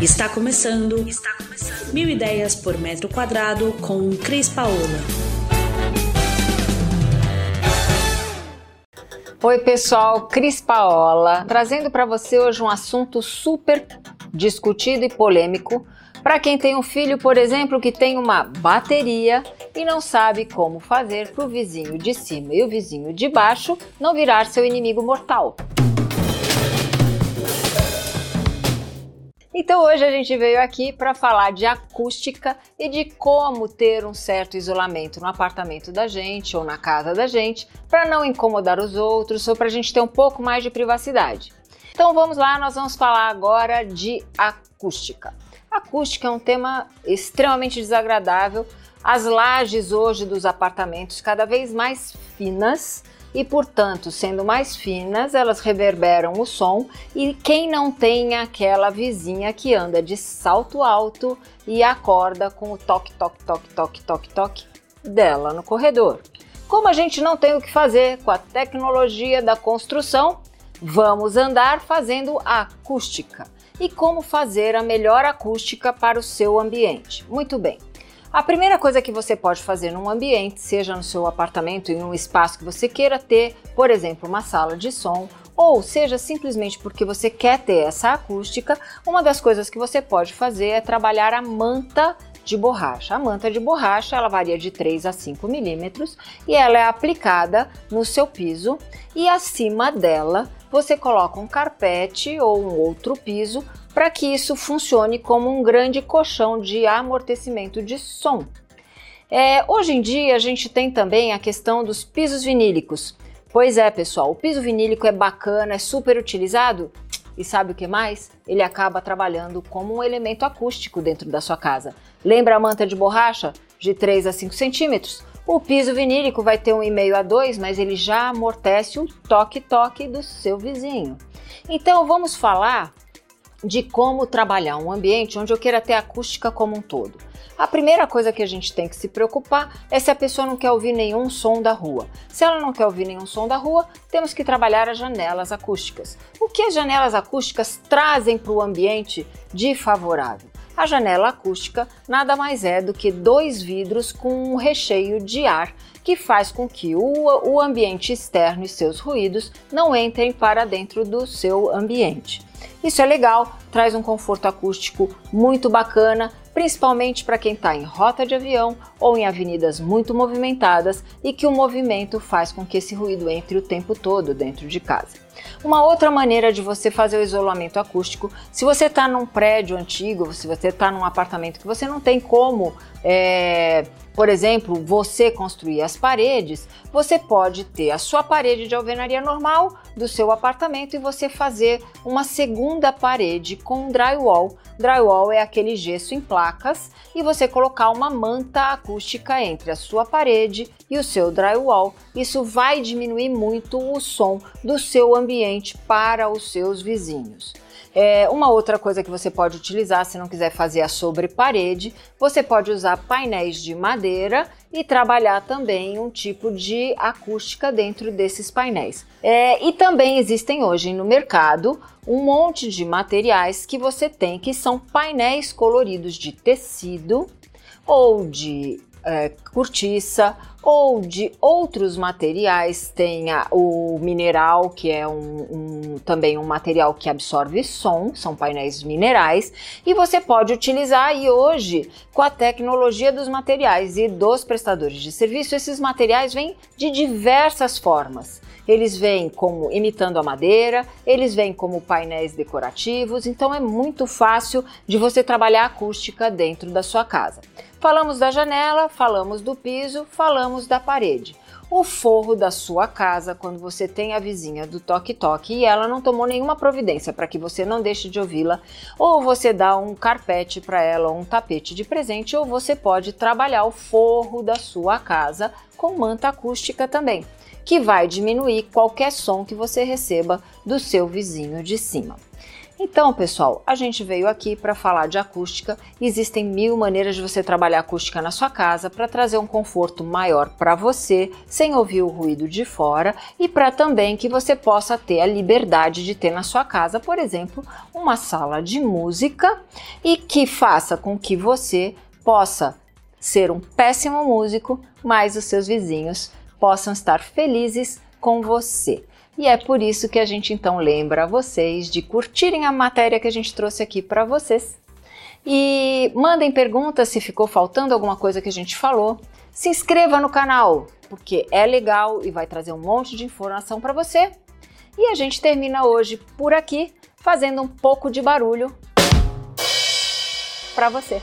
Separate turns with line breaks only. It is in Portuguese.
Está começando. Está começando. Mil ideias por metro quadrado com Cris Paola.
Oi, pessoal, Cris Paola, trazendo para você hoje um assunto super discutido e polêmico para quem tem um filho, por exemplo, que tem uma bateria e não sabe como fazer para o vizinho de cima e o vizinho de baixo não virar seu inimigo mortal. Então hoje a gente veio aqui para falar de acústica e de como ter um certo isolamento no apartamento da gente ou na casa da gente para não incomodar os outros ou para a gente ter um pouco mais de privacidade. Então vamos lá, nós vamos falar agora de acústica. Acústica é um tema extremamente desagradável. As lajes hoje dos apartamentos cada vez mais finas e, portanto, sendo mais finas, elas reverberam o som e quem não tem aquela vizinha que anda de salto alto e acorda com o toque, toque, toque, toque, toque, toque dela no corredor. Como a gente não tem o que fazer com a tecnologia da construção, vamos andar fazendo acústica. E como fazer a melhor acústica para o seu ambiente? Muito bem. A primeira coisa que você pode fazer num ambiente, seja no seu apartamento, em um espaço que você queira ter, por exemplo, uma sala de som, ou seja simplesmente porque você quer ter essa acústica, uma das coisas que você pode fazer é trabalhar a manta de borracha. A manta de borracha ela varia de 3 a 5 milímetros e ela é aplicada no seu piso e acima dela você coloca um carpete ou um outro piso para que isso funcione como um grande colchão de amortecimento de som. É, hoje em dia a gente tem também a questão dos pisos vinílicos. Pois é, pessoal, o piso vinílico é bacana, é super utilizado e sabe o que mais? Ele acaba trabalhando como um elemento acústico dentro da sua casa. Lembra a manta de borracha de 3 a 5 centímetros? O piso vinílico vai ter um e meio a 2, mas ele já amortece o toque-toque do seu vizinho. Então vamos falar de como trabalhar um ambiente onde eu queira ter acústica como um todo. A primeira coisa que a gente tem que se preocupar é se a pessoa não quer ouvir nenhum som da rua. Se ela não quer ouvir nenhum som da rua, temos que trabalhar as janelas acústicas. O que as janelas acústicas trazem para o ambiente de favorável? A janela acústica nada mais é do que dois vidros com um recheio de ar que faz com que o, o ambiente externo e seus ruídos não entrem para dentro do seu ambiente. Isso é legal, traz um conforto acústico muito bacana, principalmente para quem está em rota de avião ou em avenidas muito movimentadas e que o movimento faz com que esse ruído entre o tempo todo dentro de casa. Uma outra maneira de você fazer o isolamento acústico, se você está num prédio antigo, se você está num apartamento que você não tem como é, por exemplo, você construir as paredes, você pode ter a sua parede de alvenaria normal do seu apartamento e você fazer uma segunda parede com drywall. Drywall é aquele gesso em placas e você colocar uma manta acústica entre a sua parede e o seu drywall. Isso vai diminuir muito o som do seu ambiente para os seus vizinhos. É, uma outra coisa que você pode utilizar, se não quiser fazer a sobreparede, você pode usar painéis de madeira e trabalhar também um tipo de acústica dentro desses painéis. É, e também existem hoje no mercado um monte de materiais que você tem que são painéis coloridos de tecido ou de é, cortiça ou de outros materiais, tenha o mineral, que é um, um, também um material que absorve som, são painéis minerais, e você pode utilizar e hoje, com a tecnologia dos materiais e dos prestadores de serviço, esses materiais vêm de diversas formas. Eles vêm como imitando a madeira, eles vêm como painéis decorativos, então é muito fácil de você trabalhar acústica dentro da sua casa. Falamos da janela, falamos do piso, falamos da parede. O forro da sua casa, quando você tem a vizinha do toque-toque e ela não tomou nenhuma providência para que você não deixe de ouvi-la, ou você dá um carpete para ela, ou um tapete de presente, ou você pode trabalhar o forro da sua casa com manta acústica também, que vai diminuir qualquer som que você receba do seu vizinho de cima. Então, pessoal, a gente veio aqui para falar de acústica. Existem mil maneiras de você trabalhar acústica na sua casa para trazer um conforto maior para você, sem ouvir o ruído de fora e para também que você possa ter a liberdade de ter na sua casa, por exemplo, uma sala de música e que faça com que você possa ser um péssimo músico, mas os seus vizinhos possam estar felizes com você. E é por isso que a gente então lembra vocês de curtirem a matéria que a gente trouxe aqui para vocês. E mandem perguntas se ficou faltando alguma coisa que a gente falou. Se inscreva no canal, porque é legal e vai trazer um monte de informação para você. E a gente termina hoje por aqui, fazendo um pouco de barulho para você.